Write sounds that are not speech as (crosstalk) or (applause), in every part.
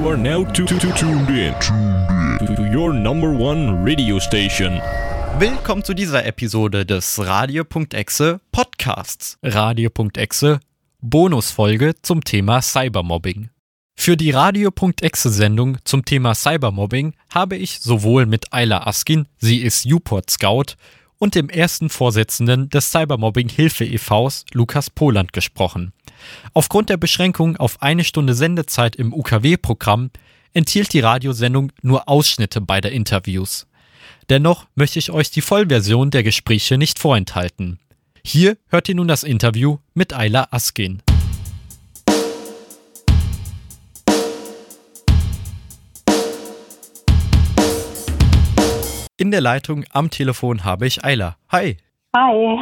Are now to, to, to tuned in to, to your number one radio station. Willkommen zu dieser Episode des Radio.exe Podcasts. Radio.exe Bonusfolge zum Thema Cybermobbing. Für die Radio.exe Sendung zum Thema Cybermobbing habe ich sowohl mit Ayla Askin, sie ist Uport Scout, und dem ersten Vorsitzenden des Cybermobbing Hilfe e.V.s, Lukas Poland, gesprochen. Aufgrund der Beschränkung auf eine Stunde Sendezeit im UKW-Programm enthielt die Radiosendung nur Ausschnitte beider Interviews. Dennoch möchte ich euch die Vollversion der Gespräche nicht vorenthalten. Hier hört ihr nun das Interview mit Ayla Askin. In der Leitung am Telefon habe ich Ayla. Hi. Hi.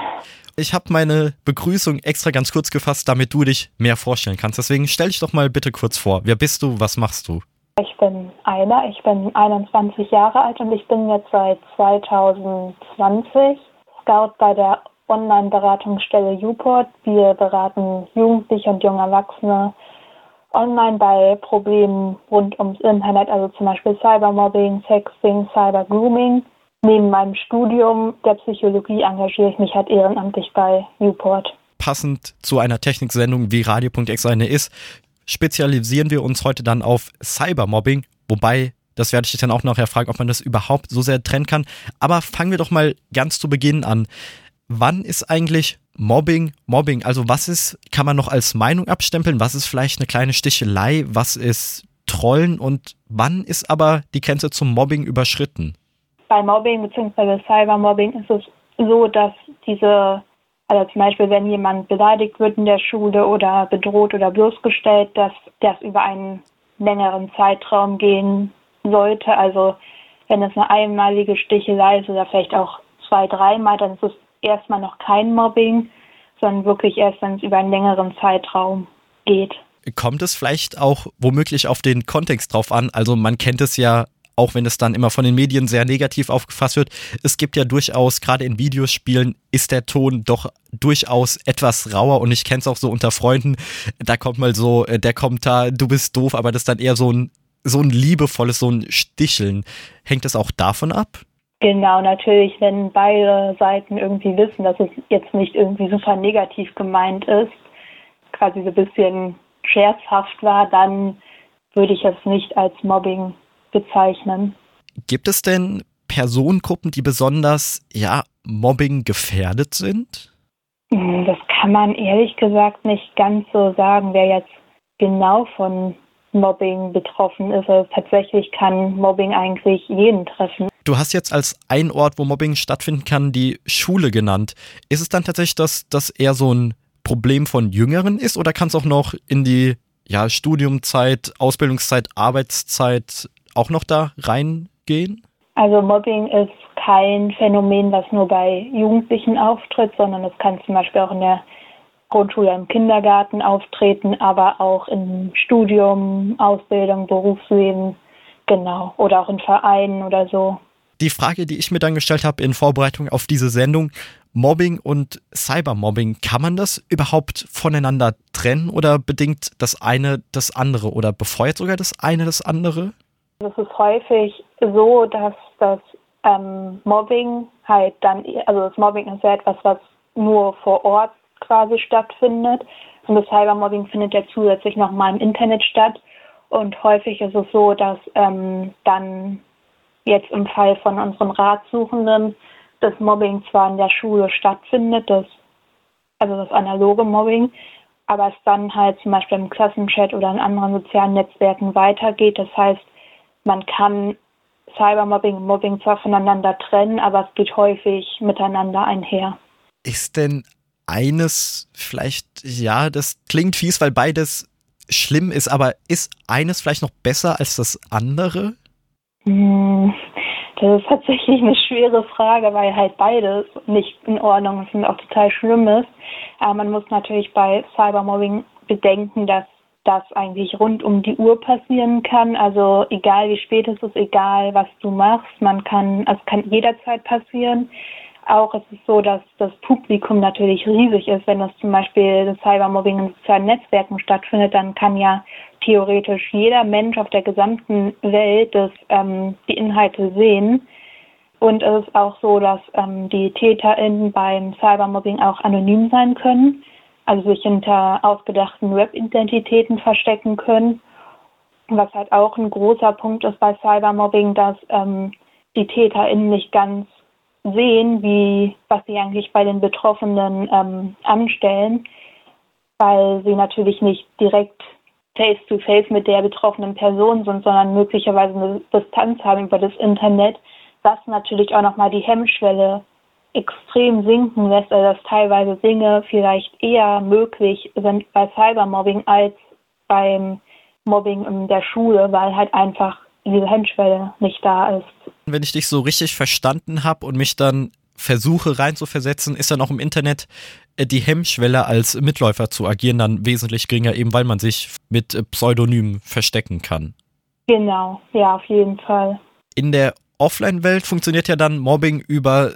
Ich habe meine Begrüßung extra ganz kurz gefasst, damit du dich mehr vorstellen kannst. Deswegen stell dich doch mal bitte kurz vor. Wer bist du? Was machst du? Ich bin Ayla, ich bin 21 Jahre alt und ich bin jetzt seit 2020 Scout bei der Online-Beratungsstelle Uport. Wir beraten Jugendliche und junge Erwachsene online bei Problemen rund ums Internet, also zum Beispiel Cybermobbing, Sexting, Cybergrooming. Neben meinem Studium der Psychologie engagiere ich mich halt ehrenamtlich bei Newport. Passend zu einer Techniksendung wie Radio.x eine ist, spezialisieren wir uns heute dann auf Cybermobbing, wobei das werde ich dich dann auch nachher fragen, ob man das überhaupt so sehr trennen kann. Aber fangen wir doch mal ganz zu Beginn an. Wann ist eigentlich Mobbing Mobbing? Also was ist, kann man noch als Meinung abstempeln? Was ist vielleicht eine kleine Stichelei? Was ist Trollen? Und wann ist aber die Grenze zum Mobbing überschritten? Bei Mobbing bzw. Cybermobbing ist es so, dass diese, also zum Beispiel, wenn jemand beleidigt wird in der Schule oder bedroht oder bloßgestellt, dass das über einen längeren Zeitraum gehen sollte. Also wenn es eine einmalige Stichelei ist oder vielleicht auch zwei, dreimal, dann ist es erstmal noch kein Mobbing, sondern wirklich erst, wenn es über einen längeren Zeitraum geht. Kommt es vielleicht auch womöglich auf den Kontext drauf an? Also man kennt es ja auch wenn es dann immer von den Medien sehr negativ aufgefasst wird. Es gibt ja durchaus, gerade in Videospielen, ist der Ton doch durchaus etwas rauer und ich kenne es auch so unter Freunden. Da kommt mal so äh, der Kommentar, du bist doof, aber das ist dann eher so ein, so ein liebevolles, so ein Sticheln. Hängt es auch davon ab? Genau, natürlich, wenn beide Seiten irgendwie wissen, dass es jetzt nicht irgendwie super negativ gemeint ist, quasi so ein bisschen scherzhaft war, dann würde ich es nicht als Mobbing bezeichnen. Gibt es denn Personengruppen, die besonders ja, Mobbing gefährdet sind? Hm, das kann man ehrlich gesagt nicht ganz so sagen, wer jetzt genau von Mobbing betroffen ist. Also tatsächlich kann Mobbing eigentlich jeden treffen. Du hast jetzt als ein Ort, wo Mobbing stattfinden kann, die Schule genannt. Ist es dann tatsächlich, dass das eher so ein Problem von Jüngeren ist oder kann es auch noch in die ja, Studiumzeit, Ausbildungszeit, Arbeitszeit auch noch da reingehen? Also Mobbing ist kein Phänomen, was nur bei Jugendlichen auftritt, sondern es kann zum Beispiel auch in der Grundschule, im Kindergarten auftreten, aber auch im Studium, Ausbildung, Berufsleben, genau, oder auch in Vereinen oder so. Die Frage, die ich mir dann gestellt habe in Vorbereitung auf diese Sendung, Mobbing und Cybermobbing, kann man das überhaupt voneinander trennen oder bedingt das eine das andere oder befeuert sogar das eine das andere? Es ist häufig so, dass das ähm, Mobbing halt dann, also das Mobbing ist ja etwas, was nur vor Ort quasi stattfindet. Und das Cybermobbing findet ja zusätzlich nochmal im Internet statt. Und häufig ist es so, dass ähm, dann jetzt im Fall von unseren Ratsuchenden das Mobbing zwar in der Schule stattfindet, das, also das analoge Mobbing, aber es dann halt zum Beispiel im Klassenchat oder in anderen sozialen Netzwerken weitergeht. Das heißt, man kann Cybermobbing und Mobbing zwar voneinander trennen, aber es geht häufig miteinander einher. Ist denn eines vielleicht, ja, das klingt fies, weil beides schlimm ist, aber ist eines vielleicht noch besser als das andere? Hm, das ist tatsächlich eine schwere Frage, weil halt beides nicht in Ordnung ist und auch total schlimm ist. Aber man muss natürlich bei Cybermobbing bedenken, dass das eigentlich rund um die Uhr passieren kann. Also egal wie spät es ist, egal was du machst, man kann, es kann jederzeit passieren. auch ist es so, dass das Publikum natürlich riesig ist. Wenn das zum Beispiel das Cybermobbing in sozialen Netzwerken stattfindet, dann kann ja theoretisch jeder Mensch auf der gesamten Welt das, ähm, die Inhalte sehen. Und es ist auch so, dass ähm, die TäterInnen beim Cybermobbing auch anonym sein können, also sich hinter ausgedachten Web-Identitäten verstecken können. Was halt auch ein großer Punkt ist bei Cybermobbing, dass ähm, die TäterInnen nicht ganz sehen, wie, was sie eigentlich bei den Betroffenen ähm, anstellen, weil sie natürlich nicht direkt face-to-face -face mit der betroffenen Person sind, sondern möglicherweise eine Distanz haben über das Internet, was natürlich auch nochmal die Hemmschwelle extrem sinken lässt, also dass teilweise Dinge vielleicht eher möglich sind bei Cybermobbing als beim Mobbing in der Schule, weil halt einfach diese Hemmschwelle nicht da ist. Wenn ich dich so richtig verstanden habe und mich dann versuche reinzuversetzen, ist dann auch im Internet äh, die Hemmschwelle als Mitläufer zu agieren dann wesentlich geringer, eben weil man sich mit äh, Pseudonymen verstecken kann. Genau, ja, auf jeden Fall. In der Offline-Welt funktioniert ja dann Mobbing über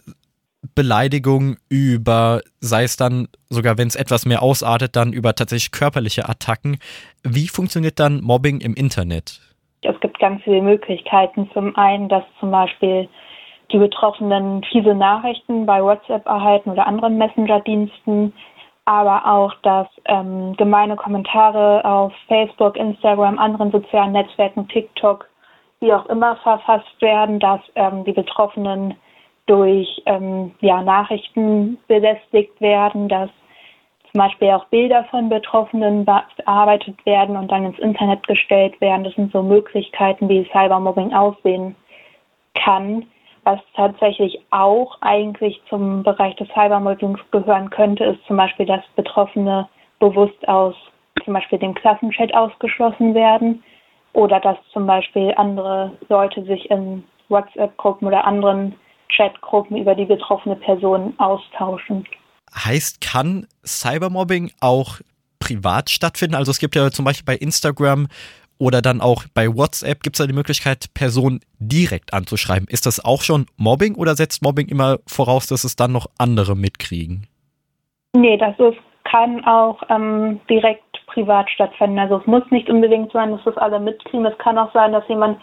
Beleidigung, über, sei es dann sogar, wenn es etwas mehr ausartet, dann über tatsächlich körperliche Attacken. Wie funktioniert dann Mobbing im Internet? Es gibt ganz viele Möglichkeiten. Zum einen, dass zum Beispiel die Betroffenen fiese Nachrichten bei WhatsApp erhalten oder anderen Messenger-Diensten, aber auch, dass ähm, gemeine Kommentare auf Facebook, Instagram, anderen sozialen Netzwerken, TikTok, wie auch immer verfasst werden, dass ähm, die Betroffenen durch ähm, ja, Nachrichten belästigt werden, dass zum Beispiel auch Bilder von Betroffenen bearbeitet werden und dann ins Internet gestellt werden. Das sind so Möglichkeiten, wie Cybermobbing aussehen kann. Was tatsächlich auch eigentlich zum Bereich des Cybermobbings gehören könnte, ist zum Beispiel, dass Betroffene bewusst aus zum Beispiel dem Klassenchat ausgeschlossen werden oder dass zum Beispiel andere Leute sich in WhatsApp-Gruppen oder anderen Chatgruppen über die betroffene Person austauschen. Heißt, kann Cybermobbing auch privat stattfinden? Also es gibt ja zum Beispiel bei Instagram oder dann auch bei WhatsApp gibt es ja die Möglichkeit, Personen direkt anzuschreiben. Ist das auch schon Mobbing oder setzt Mobbing immer voraus, dass es dann noch andere mitkriegen? Nee, das ist, kann auch ähm, direkt privat stattfinden. Also es muss nicht unbedingt sein, dass das alle mitkriegen. Es kann auch sein, dass jemand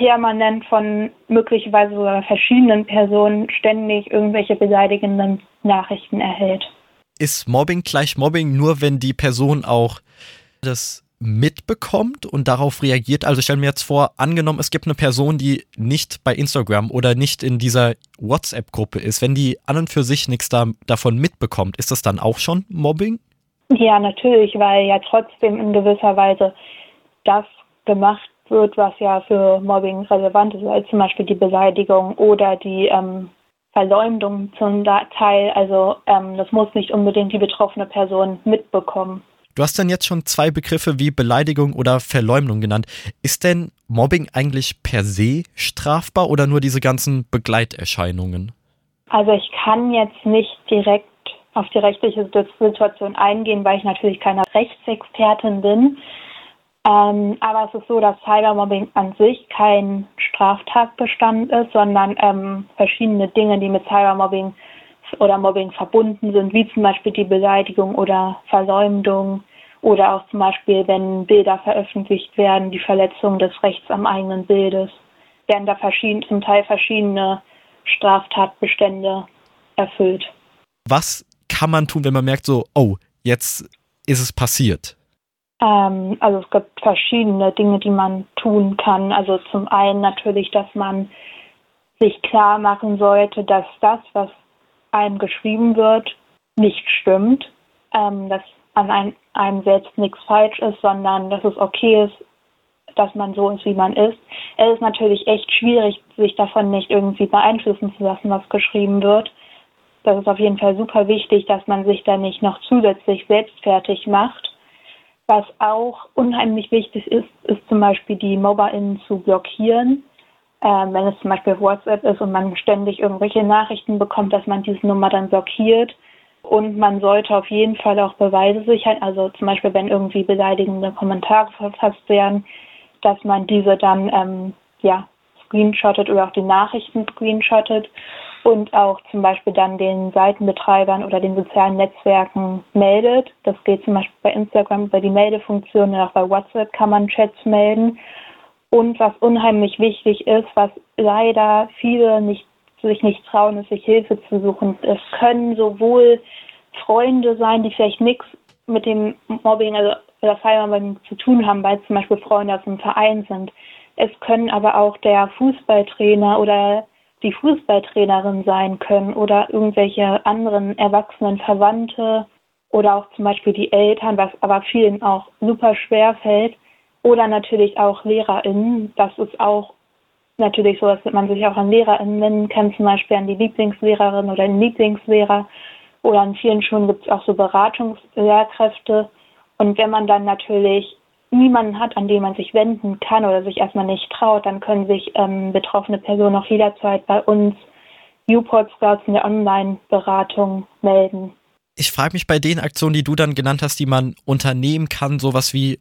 permanent von möglicherweise sogar verschiedenen Personen ständig irgendwelche beleidigenden Nachrichten erhält. Ist Mobbing gleich Mobbing nur, wenn die Person auch das mitbekommt und darauf reagiert? Also ich stelle mir jetzt vor, angenommen, es gibt eine Person, die nicht bei Instagram oder nicht in dieser WhatsApp-Gruppe ist, wenn die an und für sich nichts da, davon mitbekommt, ist das dann auch schon Mobbing? Ja, natürlich, weil ja trotzdem in gewisser Weise das gemacht wird, was ja für Mobbing relevant ist, als zum Beispiel die Beleidigung oder die ähm, Verleumdung zum Teil. Also ähm, das muss nicht unbedingt die betroffene Person mitbekommen. Du hast dann jetzt schon zwei Begriffe wie Beleidigung oder Verleumdung genannt. Ist denn Mobbing eigentlich per se strafbar oder nur diese ganzen Begleiterscheinungen? Also ich kann jetzt nicht direkt auf die rechtliche Situation eingehen, weil ich natürlich keine Rechtsexpertin bin. Ähm, aber es ist so, dass Cybermobbing an sich kein Straftatbestand ist, sondern ähm, verschiedene Dinge, die mit Cybermobbing oder Mobbing verbunden sind, wie zum Beispiel die Beleidigung oder Verleumdung oder auch zum Beispiel, wenn Bilder veröffentlicht werden, die Verletzung des Rechts am eigenen Bildes, werden da verschieden, zum Teil verschiedene Straftatbestände erfüllt. Was kann man tun, wenn man merkt, so, oh, jetzt ist es passiert? Ähm, also es gibt verschiedene Dinge, die man tun kann. Also zum einen natürlich, dass man sich klar machen sollte, dass das, was einem geschrieben wird, nicht stimmt, ähm, dass an ein, einem selbst nichts falsch ist, sondern dass es okay ist, dass man so ist, wie man ist. Es ist natürlich echt schwierig, sich davon nicht irgendwie beeinflussen zu lassen, was geschrieben wird. Das ist auf jeden Fall super wichtig, dass man sich da nicht noch zusätzlich selbst fertig macht was auch unheimlich wichtig ist, ist zum Beispiel die MobaInnen zu blockieren. Ähm, wenn es zum Beispiel WhatsApp ist und man ständig irgendwelche Nachrichten bekommt, dass man diese Nummer dann blockiert. Und man sollte auf jeden Fall auch Beweise sichern, also zum Beispiel, wenn irgendwie beleidigende Kommentare verfasst werden, dass man diese dann ähm, ja, screenshottet oder auch die Nachrichten screenshottet und auch zum Beispiel dann den Seitenbetreibern oder den sozialen Netzwerken meldet. Das geht zum Beispiel bei Instagram über die Meldefunktion und auch bei WhatsApp kann man Chats melden. Und was unheimlich wichtig ist, was leider viele nicht, sich nicht trauen, ist, sich Hilfe zu suchen. Es können sowohl Freunde sein, die vielleicht nichts mit dem Mobbing also oder Cybermobbing zu tun haben, weil zum Beispiel Freunde aus dem Verein sind. Es können aber auch der Fußballtrainer oder die Fußballtrainerin sein können oder irgendwelche anderen erwachsenen Verwandte oder auch zum Beispiel die Eltern, was aber vielen auch super schwer fällt. Oder natürlich auch LehrerInnen. Das ist auch natürlich so, dass man sich auch an LehrerInnen wenden kann, zum Beispiel an die Lieblingslehrerin oder den Lieblingslehrer. Oder an vielen Schulen gibt es auch so Beratungslehrkräfte. Und wenn man dann natürlich niemanden hat, an den man sich wenden kann oder sich erstmal nicht traut, dann können sich ähm, betroffene Personen auch jederzeit bei uns Newport Scouts in der Online-Beratung melden. Ich frage mich bei den Aktionen, die du dann genannt hast, die man unternehmen kann, sowas wie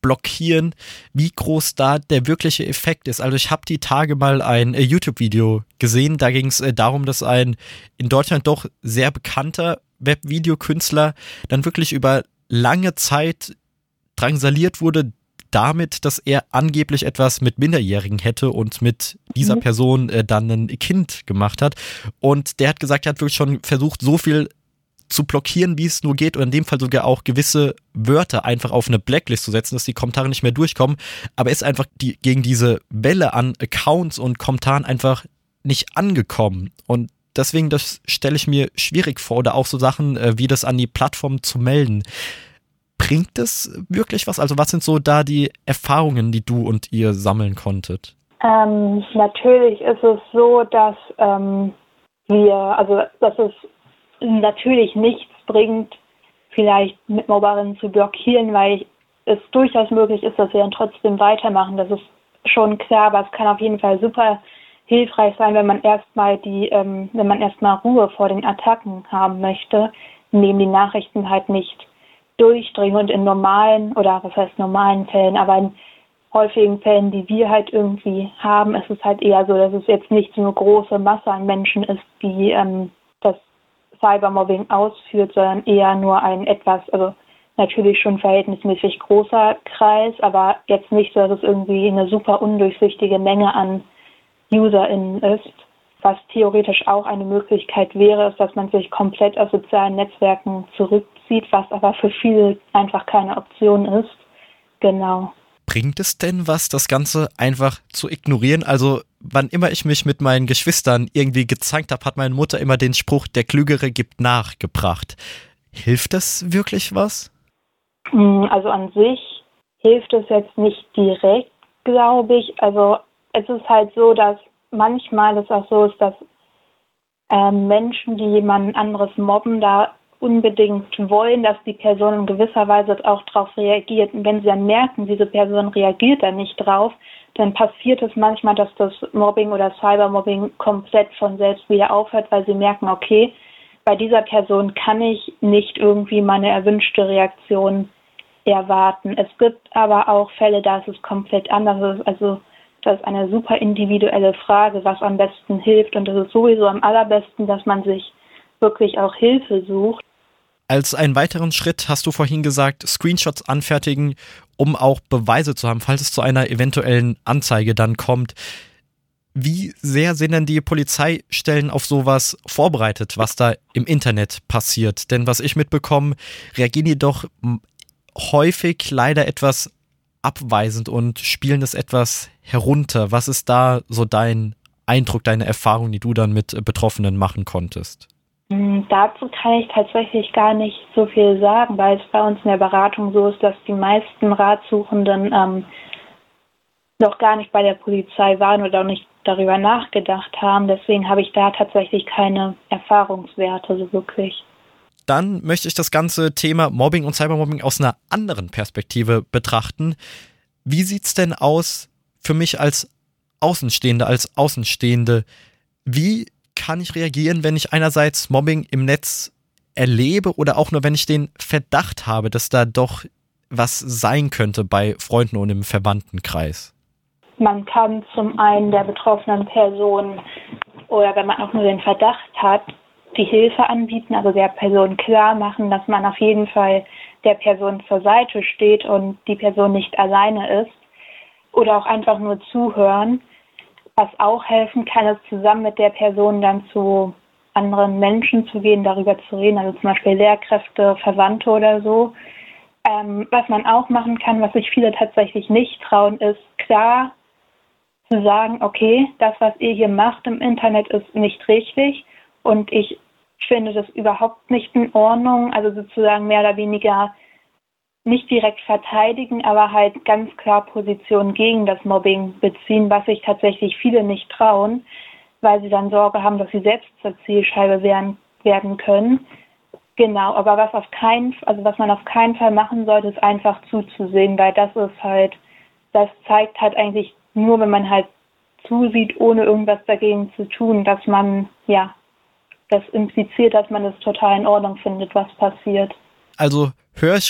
blockieren, wie groß da der wirkliche Effekt ist. Also ich habe die Tage mal ein äh, YouTube-Video gesehen, da ging es äh, darum, dass ein in Deutschland doch sehr bekannter Webvideokünstler dann wirklich über lange Zeit drangsaliert wurde damit, dass er angeblich etwas mit Minderjährigen hätte und mit dieser mhm. Person äh, dann ein Kind gemacht hat. Und der hat gesagt, er hat wirklich schon versucht, so viel zu blockieren, wie es nur geht, oder in dem Fall sogar auch gewisse Wörter einfach auf eine Blacklist zu setzen, dass die Kommentare nicht mehr durchkommen. Aber er ist einfach die, gegen diese Welle an Accounts und Kommentaren einfach nicht angekommen. Und deswegen, das stelle ich mir schwierig vor, oder auch so Sachen äh, wie das an die Plattform zu melden bringt es wirklich was? Also was sind so da die Erfahrungen, die du und ihr sammeln konntet? Ähm, natürlich ist es so, dass ähm, wir, also dass es natürlich nichts bringt, vielleicht mit Mobberinnen zu blockieren, weil es durchaus möglich ist, dass wir dann trotzdem weitermachen. Das ist schon klar, aber es kann auf jeden Fall super hilfreich sein, wenn man erstmal die, ähm, wenn man erstmal Ruhe vor den Attacken haben möchte, indem die Nachrichten halt nicht durchdringen und in normalen oder was heißt normalen Fällen, aber in häufigen Fällen, die wir halt irgendwie haben, ist es halt eher so, dass es jetzt nicht so eine große Masse an Menschen ist, die ähm, das Cybermobbing ausführt, sondern eher nur ein etwas, also natürlich schon verhältnismäßig großer Kreis, aber jetzt nicht so, dass es irgendwie eine super undurchsichtige Menge an UserInnen ist. Was theoretisch auch eine Möglichkeit wäre, ist, dass man sich komplett aus sozialen Netzwerken zurückzieht, was aber für viele einfach keine Option ist. Genau. Bringt es denn was, das Ganze einfach zu ignorieren? Also, wann immer ich mich mit meinen Geschwistern irgendwie gezankt habe, hat meine Mutter immer den Spruch, der Klügere gibt nachgebracht. Hilft das wirklich was? Hm, also an sich hilft es jetzt nicht direkt, glaube ich. Also es ist halt so, dass manchmal es auch so ist, dass ähm, Menschen, die jemand anderes mobben, da unbedingt wollen, dass die Person in gewisser Weise auch darauf reagiert. Und wenn sie dann merken, diese Person reagiert da nicht drauf, dann passiert es manchmal, dass das Mobbing oder Cybermobbing komplett von selbst wieder aufhört, weil sie merken, okay, bei dieser Person kann ich nicht irgendwie meine erwünschte Reaktion erwarten. Es gibt aber auch Fälle, da ist es komplett anders. Also das ist eine super individuelle Frage, was am besten hilft. Und es ist sowieso am allerbesten, dass man sich wirklich auch Hilfe sucht. Als einen weiteren Schritt hast du vorhin gesagt, Screenshots anfertigen, um auch Beweise zu haben, falls es zu einer eventuellen Anzeige dann kommt. Wie sehr sind denn die Polizeistellen auf sowas vorbereitet, was da im Internet passiert? Denn was ich mitbekomme, reagieren die doch häufig leider etwas abweisend und spielen es etwas herunter. Was ist da so dein Eindruck, deine Erfahrung, die du dann mit Betroffenen machen konntest? Hm, dazu kann ich tatsächlich gar nicht so viel sagen, weil es bei uns in der Beratung so ist, dass die meisten Ratsuchenden ähm, noch gar nicht bei der Polizei waren oder auch nicht darüber nachgedacht haben. Deswegen habe ich da tatsächlich keine Erfahrungswerte so wirklich dann möchte ich das ganze Thema Mobbing und Cybermobbing aus einer anderen Perspektive betrachten. Wie sieht es denn aus für mich als Außenstehende, als Außenstehende? Wie kann ich reagieren, wenn ich einerseits Mobbing im Netz erlebe oder auch nur wenn ich den Verdacht habe, dass da doch was sein könnte bei Freunden und im Verwandtenkreis? Man kann zum einen der betroffenen Person oder wenn man auch nur den Verdacht hat, die Hilfe anbieten, also der Person klar machen, dass man auf jeden Fall der Person zur Seite steht und die Person nicht alleine ist. Oder auch einfach nur zuhören. Was auch helfen kann, ist zusammen mit der Person dann zu anderen Menschen zu gehen, darüber zu reden, also zum Beispiel Lehrkräfte, Verwandte oder so. Ähm, was man auch machen kann, was sich viele tatsächlich nicht trauen, ist klar zu sagen, okay, das, was ihr hier macht im Internet, ist nicht richtig und ich finde das überhaupt nicht in Ordnung. Also sozusagen mehr oder weniger nicht direkt verteidigen, aber halt ganz klar Position gegen das Mobbing beziehen, was sich tatsächlich viele nicht trauen, weil sie dann Sorge haben, dass sie selbst zur Zielscheibe werden, werden können. Genau, aber was auf keinen, also was man auf keinen Fall machen sollte, ist einfach zuzusehen, weil das ist halt, das zeigt halt eigentlich nur, wenn man halt zusieht, ohne irgendwas dagegen zu tun, dass man, ja, das impliziert, dass man es total in Ordnung findet, was passiert. Also höre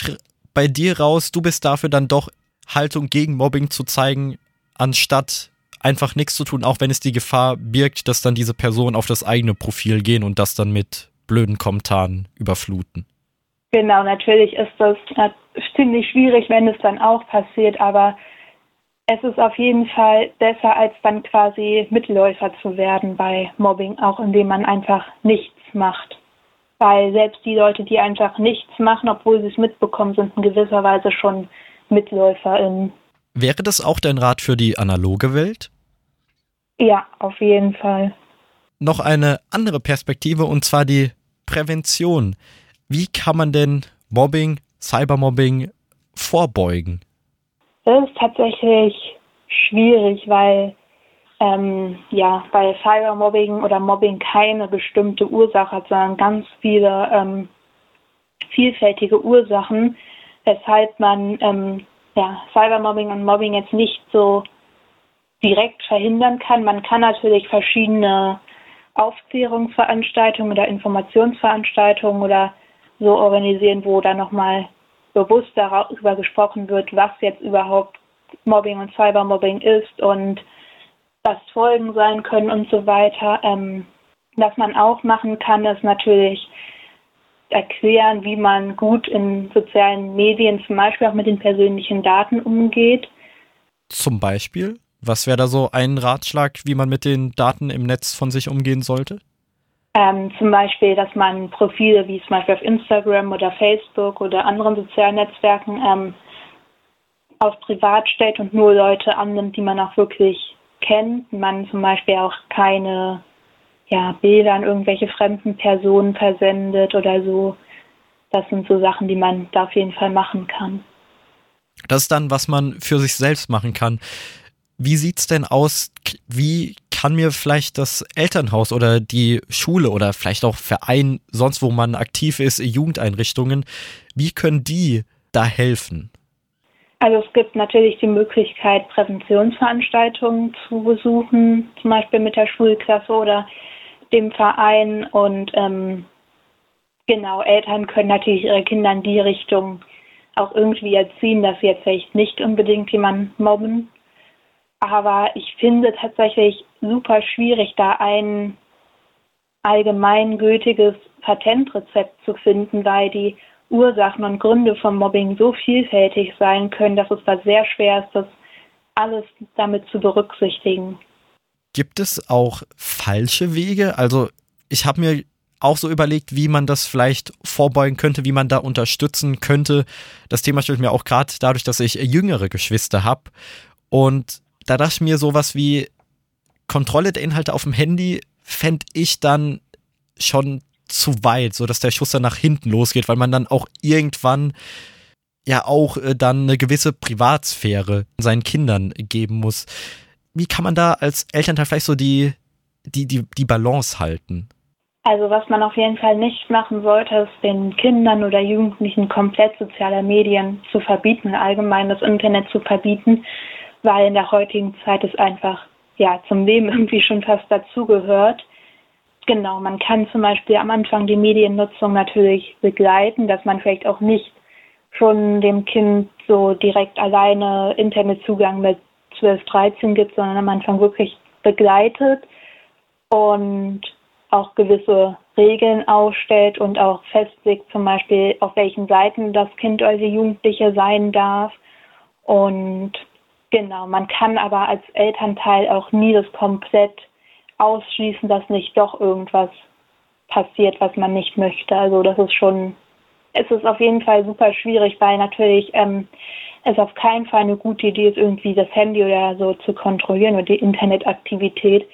bei dir raus, du bist dafür dann doch Haltung gegen Mobbing zu zeigen, anstatt einfach nichts zu tun, auch wenn es die Gefahr birgt, dass dann diese Personen auf das eigene Profil gehen und das dann mit blöden Kommentaren überfluten. Genau, natürlich ist das ziemlich schwierig, wenn es dann auch passiert, aber es ist auf jeden Fall besser, als dann quasi Mitläufer zu werden bei Mobbing, auch indem man einfach nichts macht. Weil selbst die Leute, die einfach nichts machen, obwohl sie es mitbekommen, sind in gewisser Weise schon MitläuferInnen. Wäre das auch dein Rat für die analoge Welt? Ja, auf jeden Fall. Noch eine andere Perspektive und zwar die Prävention. Wie kann man denn Mobbing, Cybermobbing vorbeugen? Das ist tatsächlich schwierig, weil ähm, ja bei Cybermobbing oder Mobbing keine bestimmte Ursache hat, sondern ganz viele ähm, vielfältige Ursachen, weshalb man ähm, ja, Cybermobbing und Mobbing jetzt nicht so direkt verhindern kann. Man kann natürlich verschiedene Aufklärungsveranstaltungen oder Informationsveranstaltungen oder so organisieren, wo dann nochmal bewusst darüber gesprochen wird, was jetzt überhaupt Mobbing und Cybermobbing ist und was Folgen sein können und so weiter. Ähm, was man auch machen kann, ist natürlich erklären, wie man gut in sozialen Medien zum Beispiel auch mit den persönlichen Daten umgeht. Zum Beispiel? Was wäre da so ein Ratschlag, wie man mit den Daten im Netz von sich umgehen sollte? Ähm, zum Beispiel, dass man Profile wie zum Beispiel auf Instagram oder Facebook oder anderen sozialen Netzwerken ähm, auf privat stellt und nur Leute annimmt, die man auch wirklich kennt. Man zum Beispiel auch keine ja, Bilder an irgendwelche fremden Personen versendet oder so. Das sind so Sachen, die man da auf jeden Fall machen kann. Das ist dann, was man für sich selbst machen kann. Wie sieht's denn aus? Wie kann mir vielleicht das Elternhaus oder die Schule oder vielleicht auch Verein, sonst wo man aktiv ist, Jugendeinrichtungen, wie können die da helfen? Also es gibt natürlich die Möglichkeit, Präventionsveranstaltungen zu besuchen, zum Beispiel mit der Schulklasse oder dem Verein. Und ähm, genau, Eltern können natürlich ihre Kinder in die Richtung auch irgendwie erziehen, dass sie jetzt vielleicht nicht unbedingt jemanden mobben. Aber ich finde tatsächlich super schwierig, da ein allgemeingültiges Patentrezept zu finden, weil die Ursachen und Gründe von Mobbing so vielfältig sein können, dass es da sehr schwer ist, das alles damit zu berücksichtigen. Gibt es auch falsche Wege? Also ich habe mir auch so überlegt, wie man das vielleicht vorbeugen könnte, wie man da unterstützen könnte. Das Thema stellt mir auch gerade dadurch, dass ich jüngere Geschwister habe. Und da dachte ich mir sowas wie Kontrolle der Inhalte auf dem Handy fände ich dann schon zu weit, so dass der Schuss dann nach hinten losgeht, weil man dann auch irgendwann ja auch äh, dann eine gewisse Privatsphäre seinen Kindern geben muss. Wie kann man da als Elternteil vielleicht so die, die, die, die Balance halten? Also was man auf jeden Fall nicht machen sollte, ist den Kindern oder Jugendlichen komplett soziale Medien zu verbieten, allgemein das Internet zu verbieten, weil in der heutigen Zeit es einfach ja zum Leben (laughs) irgendwie schon fast dazugehört. Genau, man kann zum Beispiel am Anfang die Mediennutzung natürlich begleiten, dass man vielleicht auch nicht schon dem Kind so direkt alleine Internetzugang mit 12, 13 gibt, sondern am Anfang wirklich begleitet. und auch gewisse Regeln aufstellt und auch festlegt, zum Beispiel auf welchen Seiten das Kind oder die Jugendliche sein darf. Und genau, man kann aber als Elternteil auch nie das komplett ausschließen, dass nicht doch irgendwas passiert, was man nicht möchte. Also das ist schon, es ist auf jeden Fall super schwierig, weil natürlich ähm, es auf keinen Fall eine gute Idee ist, irgendwie das Handy oder so zu kontrollieren oder die Internetaktivität,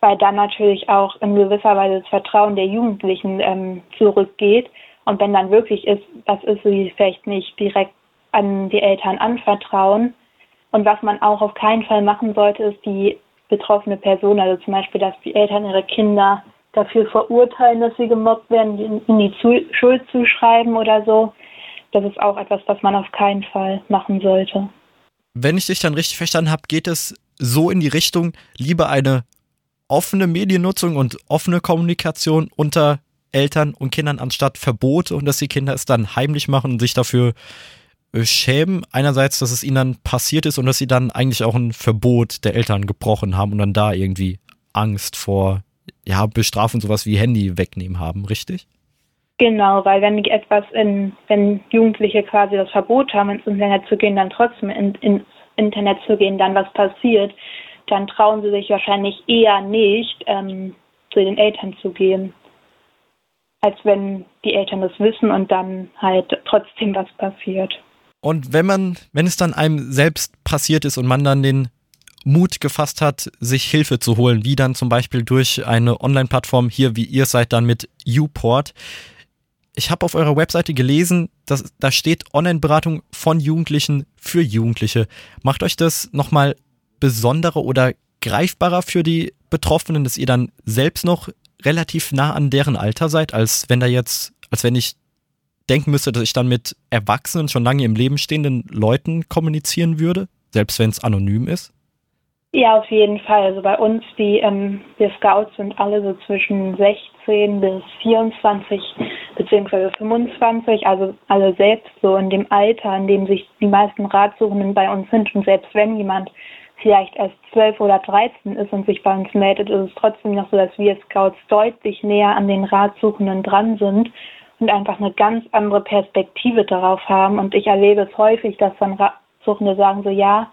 weil dann natürlich auch in gewisser Weise das Vertrauen der Jugendlichen ähm, zurückgeht. Und wenn dann wirklich ist, das ist sie vielleicht nicht direkt an die Eltern anvertrauen. Und was man auch auf keinen Fall machen sollte, ist die betroffene Person, also zum Beispiel, dass die Eltern ihre Kinder dafür verurteilen, dass sie gemobbt werden, in die Schuld zuschreiben oder so. Das ist auch etwas, was man auf keinen Fall machen sollte. Wenn ich dich dann richtig verstanden habe, geht es so in die Richtung, lieber eine offene Mediennutzung und offene Kommunikation unter Eltern und Kindern anstatt Verbote und dass die Kinder es dann heimlich machen und sich dafür schämen. Einerseits, dass es ihnen dann passiert ist und dass sie dann eigentlich auch ein Verbot der Eltern gebrochen haben und dann da irgendwie Angst vor ja, Bestrafen sowas wie Handy wegnehmen haben, richtig? Genau, weil wenn etwas in, wenn Jugendliche quasi das Verbot haben, ins Internet zu gehen, dann trotzdem in, ins Internet zu gehen, dann was passiert, dann trauen sie sich wahrscheinlich eher nicht, ähm, zu den Eltern zu gehen, als wenn die Eltern das wissen und dann halt trotzdem was passiert. Und wenn man, wenn es dann einem selbst passiert ist und man dann den Mut gefasst hat, sich Hilfe zu holen, wie dann zum Beispiel durch eine Online-Plattform hier, wie ihr seid, dann mit Uport. Ich habe auf eurer Webseite gelesen, dass da steht Online-Beratung von Jugendlichen für Jugendliche. Macht euch das nochmal besonderer oder greifbarer für die Betroffenen, dass ihr dann selbst noch relativ nah an deren Alter seid, als wenn da jetzt, als wenn ich denken müsste, dass ich dann mit Erwachsenen, schon lange im Leben stehenden Leuten kommunizieren würde, selbst wenn es anonym ist? Ja, auf jeden Fall. Also bei uns, die ähm, wir Scouts sind alle so zwischen 16 bis 24 beziehungsweise 25, also alle selbst so in dem Alter, in dem sich die meisten Ratsuchenden bei uns sind. Und selbst wenn jemand vielleicht erst 12 oder 13 ist und sich bei uns meldet, ist es trotzdem noch so, dass wir Scouts deutlich näher an den Ratsuchenden dran sind und einfach eine ganz andere Perspektive darauf haben. Und ich erlebe es häufig, dass dann Ratsuchende sagen so, ja,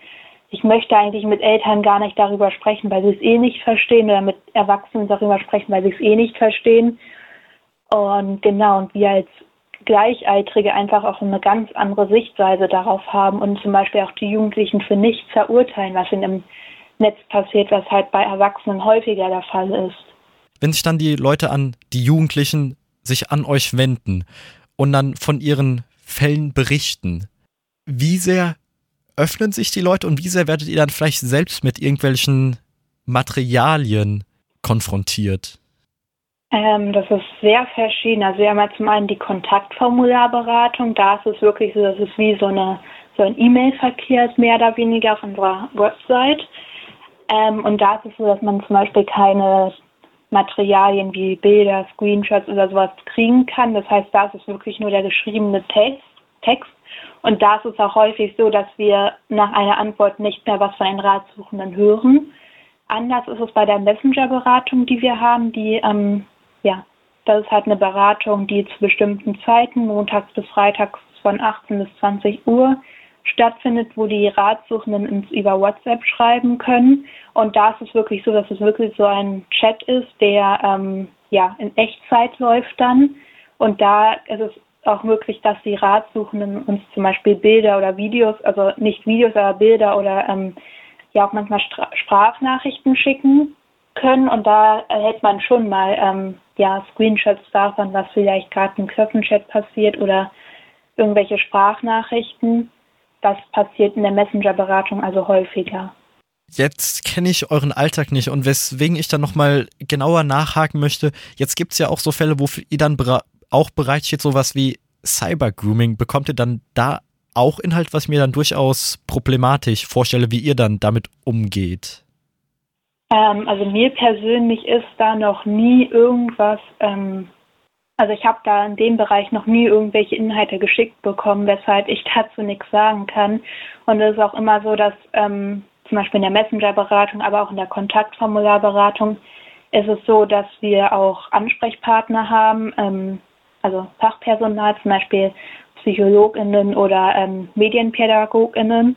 ich möchte eigentlich mit Eltern gar nicht darüber sprechen, weil sie es eh nicht verstehen oder mit Erwachsenen darüber sprechen, weil sie es eh nicht verstehen. Und genau, und wir als Gleichaltrige einfach auch eine ganz andere Sichtweise darauf haben und zum Beispiel auch die Jugendlichen für nichts verurteilen, was in dem Netz passiert, was halt bei Erwachsenen häufiger der Fall ist. Wenn sich dann die Leute an die Jugendlichen sich an euch wenden und dann von ihren Fällen berichten, wie sehr öffnen sich die Leute und wie sehr werdet ihr dann vielleicht selbst mit irgendwelchen Materialien konfrontiert? Ähm, das ist sehr verschieden. Also wir haben ja zum einen die Kontaktformularberatung. Da ist es wirklich so, dass es wie so, eine, so ein E-Mail-Verkehr ist, mehr oder weniger auf unserer Website. Ähm, und da ist es so, dass man zum Beispiel keine Materialien wie Bilder, Screenshots oder sowas kriegen kann. Das heißt, da ist es wirklich nur der geschriebene Text. Text und da ist es auch häufig so, dass wir nach einer Antwort nicht mehr was von den Ratsuchenden hören. Anders ist es bei der Messenger-Beratung, die wir haben, die, ähm, ja, das ist halt eine Beratung, die zu bestimmten Zeiten, montags bis freitags von 18 bis 20 Uhr stattfindet, wo die Ratsuchenden uns über WhatsApp schreiben können. Und da ist es wirklich so, dass es wirklich so ein Chat ist, der ähm, ja in Echtzeit läuft dann. Und da ist es auch möglich, dass die Ratsuchenden uns zum Beispiel Bilder oder Videos, also nicht Videos, aber Bilder oder ähm, ja auch manchmal Stra Sprachnachrichten schicken können und da erhält man schon mal ähm, ja Screenshots davon, was vielleicht gerade im Klassenchat passiert oder irgendwelche Sprachnachrichten. Das passiert in der Messenger-Beratung also häufiger. Jetzt kenne ich euren Alltag nicht und weswegen ich dann nochmal genauer nachhaken möchte, jetzt gibt es ja auch so Fälle, wo ihr dann auch bereitsteht sowas wie Cyber-Grooming, bekommt ihr dann da auch Inhalt, was ich mir dann durchaus problematisch vorstelle, wie ihr dann damit umgeht? Ähm, also mir persönlich ist da noch nie irgendwas, ähm, also ich habe da in dem Bereich noch nie irgendwelche Inhalte geschickt bekommen, weshalb ich (laughs) dazu nichts sagen kann. Und es ist auch immer so, dass ähm, zum Beispiel in der Messenger-Beratung, aber auch in der Kontaktformularberatung ist es so, dass wir auch Ansprechpartner haben, ähm, also Fachpersonal, zum Beispiel PsychologInnen oder ähm, MedienpädagogInnen.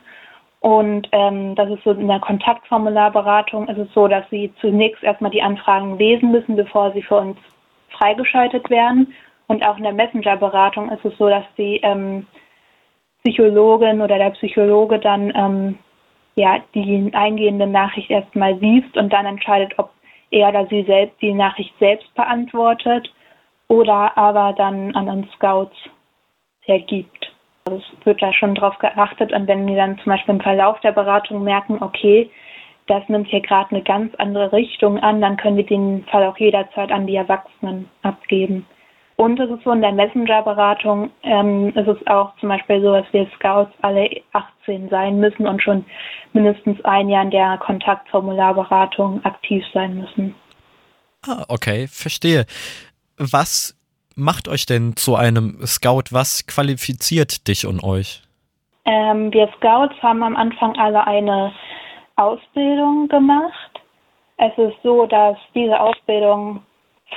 Und ähm, das ist so in der Kontaktformularberatung ist es so, dass sie zunächst erstmal die Anfragen lesen müssen, bevor sie für uns freigeschaltet werden. Und auch in der Messenger-Beratung ist es so, dass die ähm, Psychologin oder der Psychologe dann ähm, ja die eingehende Nachricht erstmal liest und dann entscheidet, ob er oder sie selbst die Nachricht selbst beantwortet oder aber dann an uns Scouts hergibt. Also es wird da schon drauf geachtet und wenn wir dann zum Beispiel im Verlauf der Beratung merken, okay, das nimmt hier gerade eine ganz andere Richtung an, dann können wir den Fall auch jederzeit an die Erwachsenen abgeben. Und es ist so in der Messenger-Beratung ähm, ist es auch zum Beispiel so, dass wir Scouts alle 18 sein müssen und schon mindestens ein Jahr in der Kontaktformularberatung aktiv sein müssen. Ah, okay, verstehe. Was macht euch denn zu einem Scout? Was qualifiziert dich und euch? Ähm, wir Scouts haben am Anfang alle eine Ausbildung gemacht. Es ist so, dass diese Ausbildung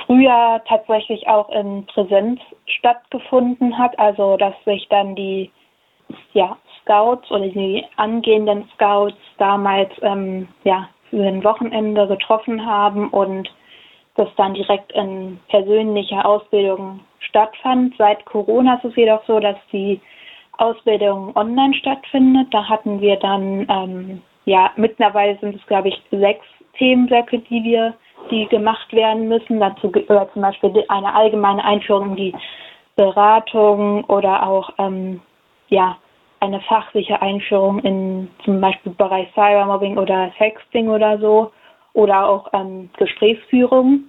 früher tatsächlich auch in Präsenz stattgefunden hat, also dass sich dann die ja, Scouts oder die angehenden Scouts damals ähm, ja, für ein Wochenende getroffen haben und das dann direkt in persönlicher Ausbildung stattfand. Seit Corona ist es jedoch so, dass die Ausbildung online stattfindet. Da hatten wir dann, ähm, ja, mittlerweile sind es, glaube ich, sechs Themenblöcke, die wir die gemacht werden müssen. Dazu gehört zum Beispiel eine allgemeine Einführung in die Beratung oder auch ähm, ja, eine fachliche Einführung in zum Beispiel Bereich Cybermobbing oder Sexting oder so oder auch ähm, Gesprächsführung.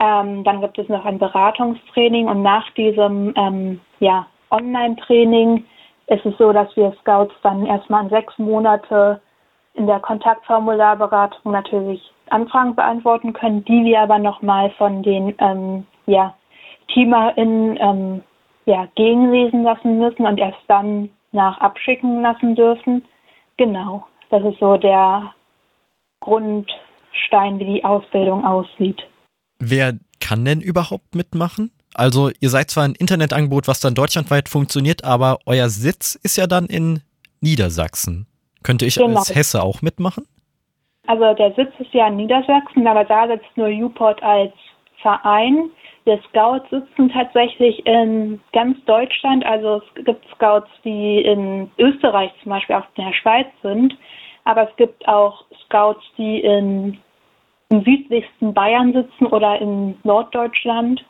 Ähm, dann gibt es noch ein Beratungstraining und nach diesem ähm, ja, Online-Training ist es so, dass wir Scouts dann erstmal sechs Monate in der Kontaktformularberatung natürlich Anfragen beantworten können, die wir aber nochmal von den ähm, ja, TeamerInnen ähm, ja, gegenlesen lassen müssen und erst dann nach abschicken lassen dürfen. Genau, das ist so der Grundstein, wie die Ausbildung aussieht. Wer kann denn überhaupt mitmachen? Also ihr seid zwar ein Internetangebot, was dann deutschlandweit funktioniert, aber euer Sitz ist ja dann in Niedersachsen. Könnte ich genau. als Hesse auch mitmachen? Also der Sitz ist ja in Niedersachsen, aber da sitzt nur Uport als Verein. Wir Scouts sitzen tatsächlich in ganz Deutschland. Also es gibt Scouts, die in Österreich zum Beispiel auch in der Schweiz sind. Aber es gibt auch Scouts, die in, im südlichsten Bayern sitzen oder in Norddeutschland,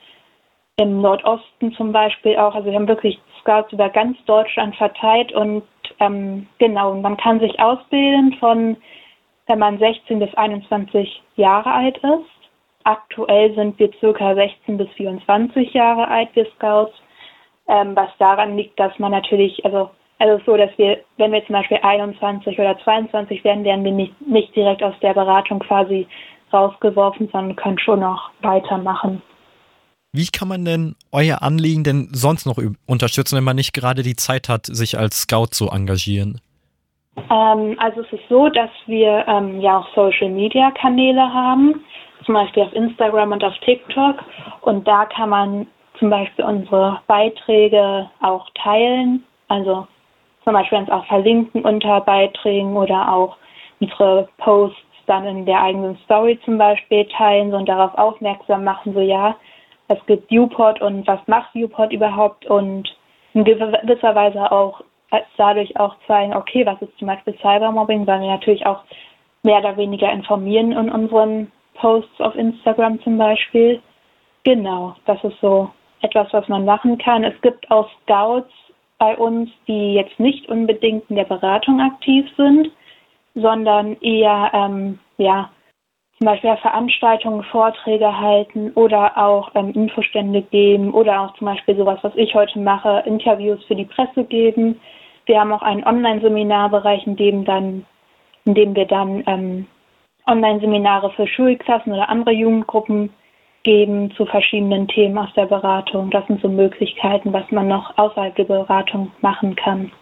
im Nordosten zum Beispiel auch. Also wir haben wirklich Scouts über ganz Deutschland verteilt und ähm, genau, man kann sich ausbilden von wenn man 16 bis 21 Jahre alt ist. Aktuell sind wir circa 16 bis 24 Jahre alt, wir Scouts, ähm, was daran liegt, dass man natürlich, also also so, dass wir, wenn wir zum Beispiel 21 oder 22 werden, werden wir nicht, nicht direkt aus der Beratung quasi rausgeworfen, sondern können schon noch weitermachen. Wie kann man denn euer Anliegen denn sonst noch unterstützen, wenn man nicht gerade die Zeit hat, sich als Scout zu engagieren? Ähm, also es ist so, dass wir ähm, ja auch Social-Media-Kanäle haben, zum Beispiel auf Instagram und auf TikTok. Und da kann man zum Beispiel unsere Beiträge auch teilen. Also zum Beispiel uns auch verlinken unter Beiträgen oder auch unsere Posts dann in der eigenen Story zum Beispiel teilen und darauf aufmerksam machen, so ja, es gibt Viewport und was macht Viewport überhaupt und in gewisser Weise auch dadurch auch zeigen, okay, was ist zum Beispiel Cybermobbing, weil wir natürlich auch mehr oder weniger informieren in unseren Posts auf Instagram zum Beispiel. Genau, das ist so etwas, was man machen kann. Es gibt auch Scouts bei uns, die jetzt nicht unbedingt in der Beratung aktiv sind, sondern eher ähm, ja, zum Beispiel Veranstaltungen, Vorträge halten oder auch ähm, Infostände geben oder auch zum Beispiel sowas, was ich heute mache, Interviews für die Presse geben. Wir haben auch einen Online-Seminarbereich, in dem dann, in dem wir dann ähm, Online-Seminare für Schulklassen oder andere Jugendgruppen geben zu verschiedenen Themen aus der Beratung. Das sind so Möglichkeiten, was man noch außerhalb der Beratung machen kann.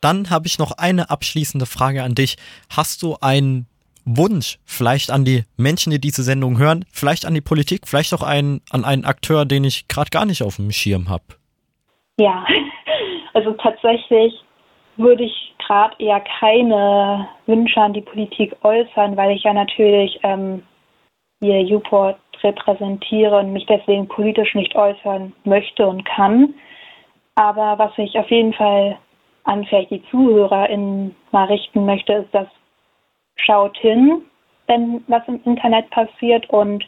Dann habe ich noch eine abschließende Frage an dich. Hast du ein Wunsch, vielleicht an die Menschen, die diese Sendung hören, vielleicht an die Politik, vielleicht auch einen, an einen Akteur, den ich gerade gar nicht auf dem Schirm habe? Ja, (laughs) also tatsächlich würde ich gerade eher keine Wünsche an die Politik äußern, weil ich ja natürlich ähm, hier Uport repräsentiere und mich deswegen politisch nicht äußern möchte und kann. Aber was ich auf jeden Fall an vielleicht die ZuhörerInnen mal richten möchte, ist, dass schaut hin, wenn was im Internet passiert und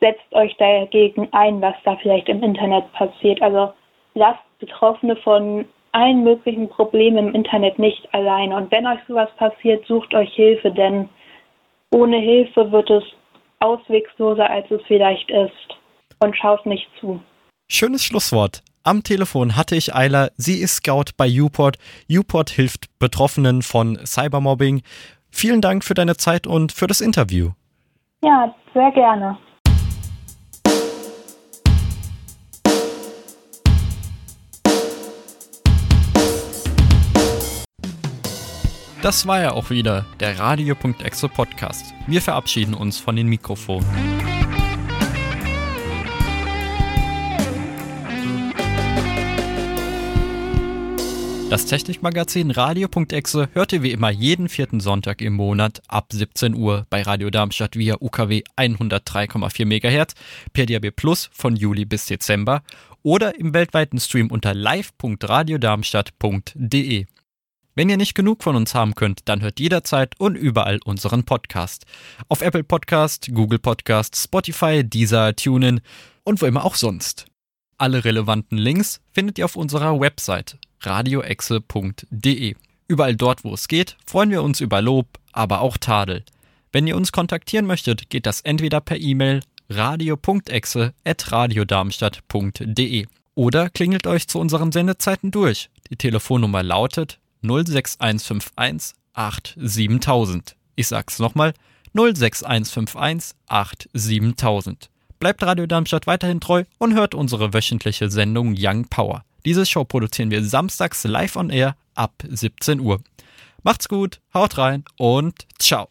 setzt euch dagegen ein, was da vielleicht im Internet passiert. Also lasst Betroffene von allen möglichen Problemen im Internet nicht allein. Und wenn euch sowas passiert, sucht euch Hilfe, denn ohne Hilfe wird es auswegsloser, als es vielleicht ist. Und schaut nicht zu. Schönes Schlusswort. Am Telefon hatte ich Ayla. Sie ist Scout bei Uport. Uport hilft Betroffenen von Cybermobbing. Vielen Dank für deine Zeit und für das Interview. Ja, sehr gerne. Das war ja auch wieder der Radio.exe Podcast. Wir verabschieden uns von den Mikrofonen. Das Technikmagazin Radio.exe hört ihr wie immer jeden vierten Sonntag im Monat ab 17 Uhr bei Radio Darmstadt via UKW 103,4 MHz, per DAB Plus von Juli bis Dezember oder im weltweiten Stream unter live.radiodarmstadt.de. Wenn ihr nicht genug von uns haben könnt, dann hört jederzeit und überall unseren Podcast. Auf Apple Podcast, Google Podcast, Spotify, Deezer, TuneIn und wo immer auch sonst. Alle relevanten Links findet ihr auf unserer Website radioexe.de. Überall dort, wo es geht, freuen wir uns über Lob, aber auch Tadel. Wenn ihr uns kontaktieren möchtet, geht das entweder per E-Mail radio.exe@radiodarmstadt.de oder klingelt euch zu unseren Sendezeiten durch. Die Telefonnummer lautet 06151 87000. Ich sag's nochmal 06151 87000. Bleibt Radio Darmstadt weiterhin treu und hört unsere wöchentliche Sendung Young Power. Diese Show produzieren wir samstags live on air ab 17 Uhr. Macht's gut, haut rein und ciao.